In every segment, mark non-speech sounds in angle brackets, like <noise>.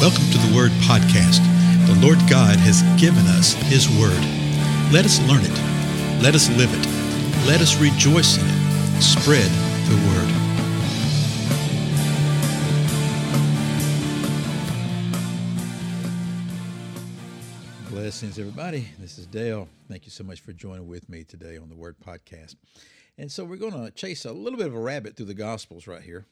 Welcome to the Word Podcast. The Lord God has given us His Word. Let us learn it. Let us live it. Let us rejoice in it. Spread the Word. Blessings, everybody. This is Dale. Thank you so much for joining with me today on the Word Podcast. And so we're going to chase a little bit of a rabbit through the Gospels right here.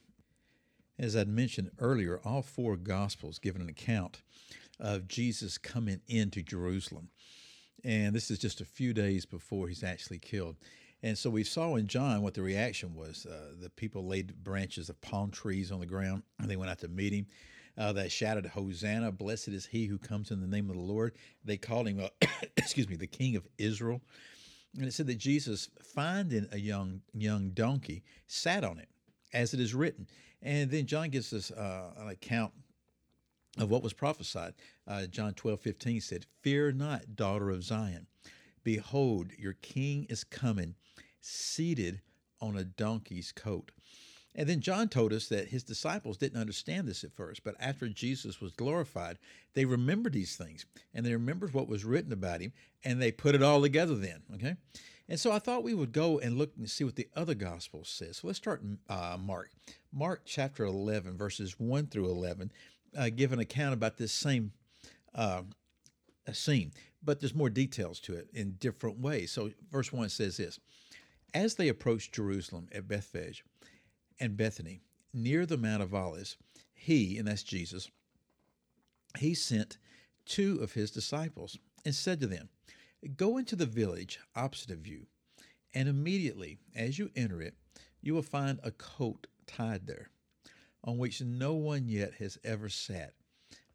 As I'd mentioned earlier, all four Gospels give an account of Jesus coming into Jerusalem. And this is just a few days before he's actually killed. And so we saw in John what the reaction was. Uh, the people laid branches of palm trees on the ground, and they went out to meet him. Uh, they shouted, Hosanna, blessed is he who comes in the name of the Lord. They called him, uh, <coughs> excuse me, the King of Israel. And it said that Jesus, finding a young young donkey, sat on it, as it is written. And then John gives us uh, an account of what was prophesied. Uh, John 12, 15 said, Fear not, daughter of Zion. Behold, your king is coming, seated on a donkey's coat. And then John told us that his disciples didn't understand this at first, but after Jesus was glorified, they remembered these things and they remembered what was written about him and they put it all together then. Okay. And so I thought we would go and look and see what the other gospels says. So let's start uh, Mark. Mark chapter 11, verses 1 through 11, uh, give an account about this same uh, scene, but there's more details to it in different ways. So verse 1 says this As they approached Jerusalem at Bethphage and Bethany, near the Mount of Olives, he, and that's Jesus, he sent two of his disciples and said to them, Go into the village opposite of you, and immediately as you enter it, you will find a coat tied there, on which no one yet has ever sat.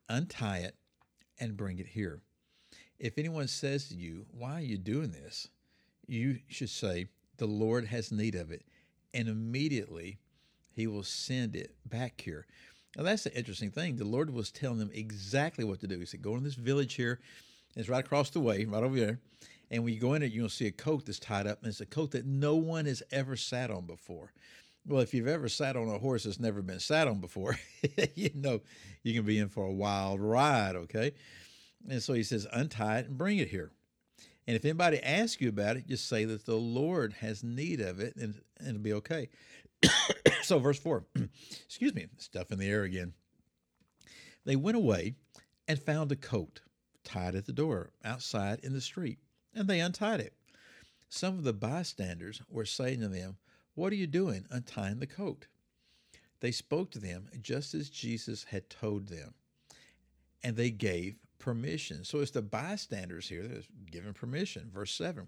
Untie it and bring it here. If anyone says to you, Why are you doing this? you should say, The Lord has need of it, and immediately he will send it back here. Now, that's the interesting thing. The Lord was telling them exactly what to do. He said, Go in this village here it's right across the way, right over there. And when you go in it, you'll see a coat that's tied up, and it's a coat that no one has ever sat on before. Well, if you've ever sat on a horse that's never been sat on before, <laughs> you know you can be in for a wild ride, okay? And so he says, untie it and bring it here. And if anybody asks you about it, just say that the Lord has need of it and, and it'll be okay. <coughs> so, verse 4, <clears throat> excuse me, stuff in the air again. They went away and found a coat tied at the door outside in the street, and they untied it. Some of the bystanders were saying to them, What are you doing untying the coat? They spoke to them just as Jesus had told them, and they gave permission. So it's the bystanders here that is given permission. Verse 7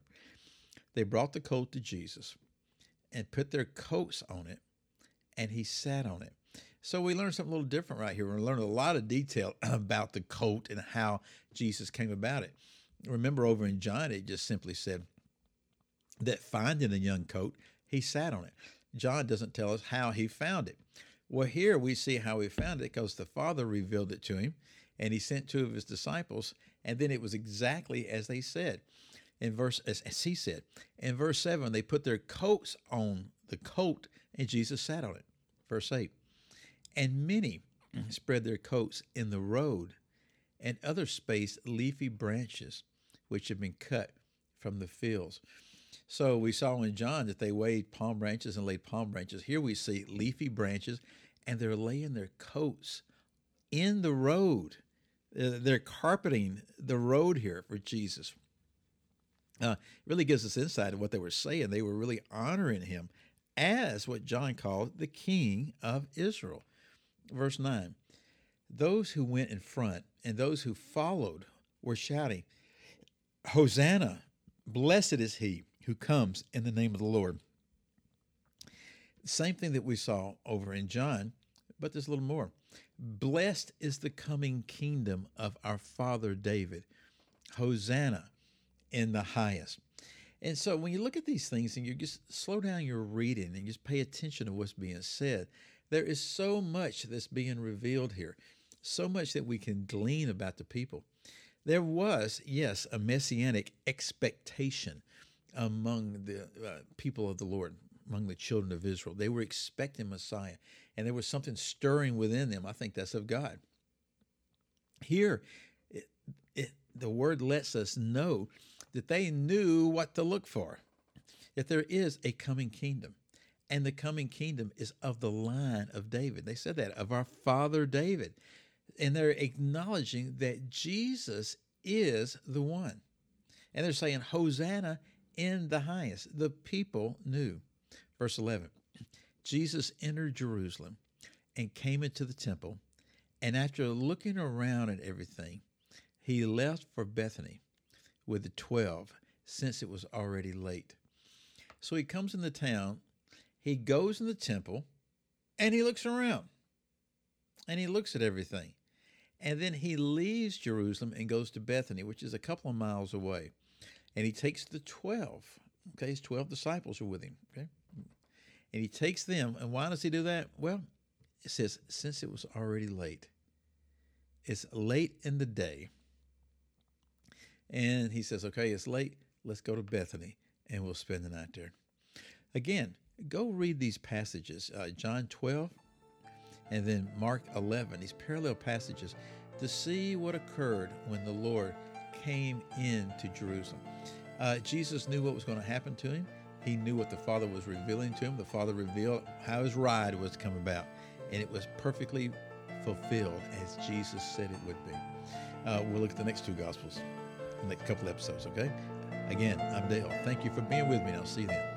They brought the coat to Jesus and put their coats on it, and he sat on it. So we learned something a little different right here. We learned a lot of detail <clears throat> about the coat and how Jesus came about it. Remember over in John, it just simply said that finding a young coat, he sat on it. John doesn't tell us how he found it. Well, here we see how he found it because the Father revealed it to him and he sent two of his disciples, and then it was exactly as they said. In verse as, as he said. In verse 7, they put their coats on the coat and Jesus sat on it. Verse 8 and many spread their coats in the road, and other spaced leafy branches which had been cut from the fields. So we saw in John that they weighed palm branches and laid palm branches. Here we see leafy branches, and they're laying their coats in the road. They're carpeting the road here for Jesus. Uh, it really gives us insight of what they were saying. They were really honoring him as what John called the King of Israel. Verse 9 Those who went in front and those who followed were shouting, Hosanna! Blessed is he who comes in the name of the Lord. Same thing that we saw over in John, but there's a little more. Blessed is the coming kingdom of our father David. Hosanna in the highest. And so when you look at these things and you just slow down your reading and just pay attention to what's being said, there is so much that's being revealed here, so much that we can glean about the people. There was, yes, a messianic expectation among the uh, people of the Lord, among the children of Israel. They were expecting Messiah, and there was something stirring within them. I think that's of God. Here, it, it, the word lets us know that they knew what to look for, that there is a coming kingdom. And the coming kingdom is of the line of David. They said that, of our father David. And they're acknowledging that Jesus is the one. And they're saying, Hosanna in the highest. The people knew. Verse 11 Jesus entered Jerusalem and came into the temple. And after looking around at everything, he left for Bethany with the 12, since it was already late. So he comes in the town, he goes in the temple, and he looks around. And he looks at everything. And then he leaves Jerusalem and goes to Bethany, which is a couple of miles away. And he takes the 12. Okay, his 12 disciples are with him. Okay. And he takes them. And why does he do that? Well, it says, since it was already late. It's late in the day. And he says, okay, it's late. Let's go to Bethany and we'll spend the night there. Again, go read these passages uh, John 12 and then Mark 11, these parallel passages, to see what occurred when the Lord came into Jerusalem. Uh, Jesus knew what was going to happen to him. He knew what the Father was revealing to him. The Father revealed how his ride was to come about, and it was perfectly fulfilled as Jesus said it would be. Uh, we'll look at the next two Gospels in the next couple episodes, okay? Again, I'm Dale. Thank you for being with me, and I'll see you then.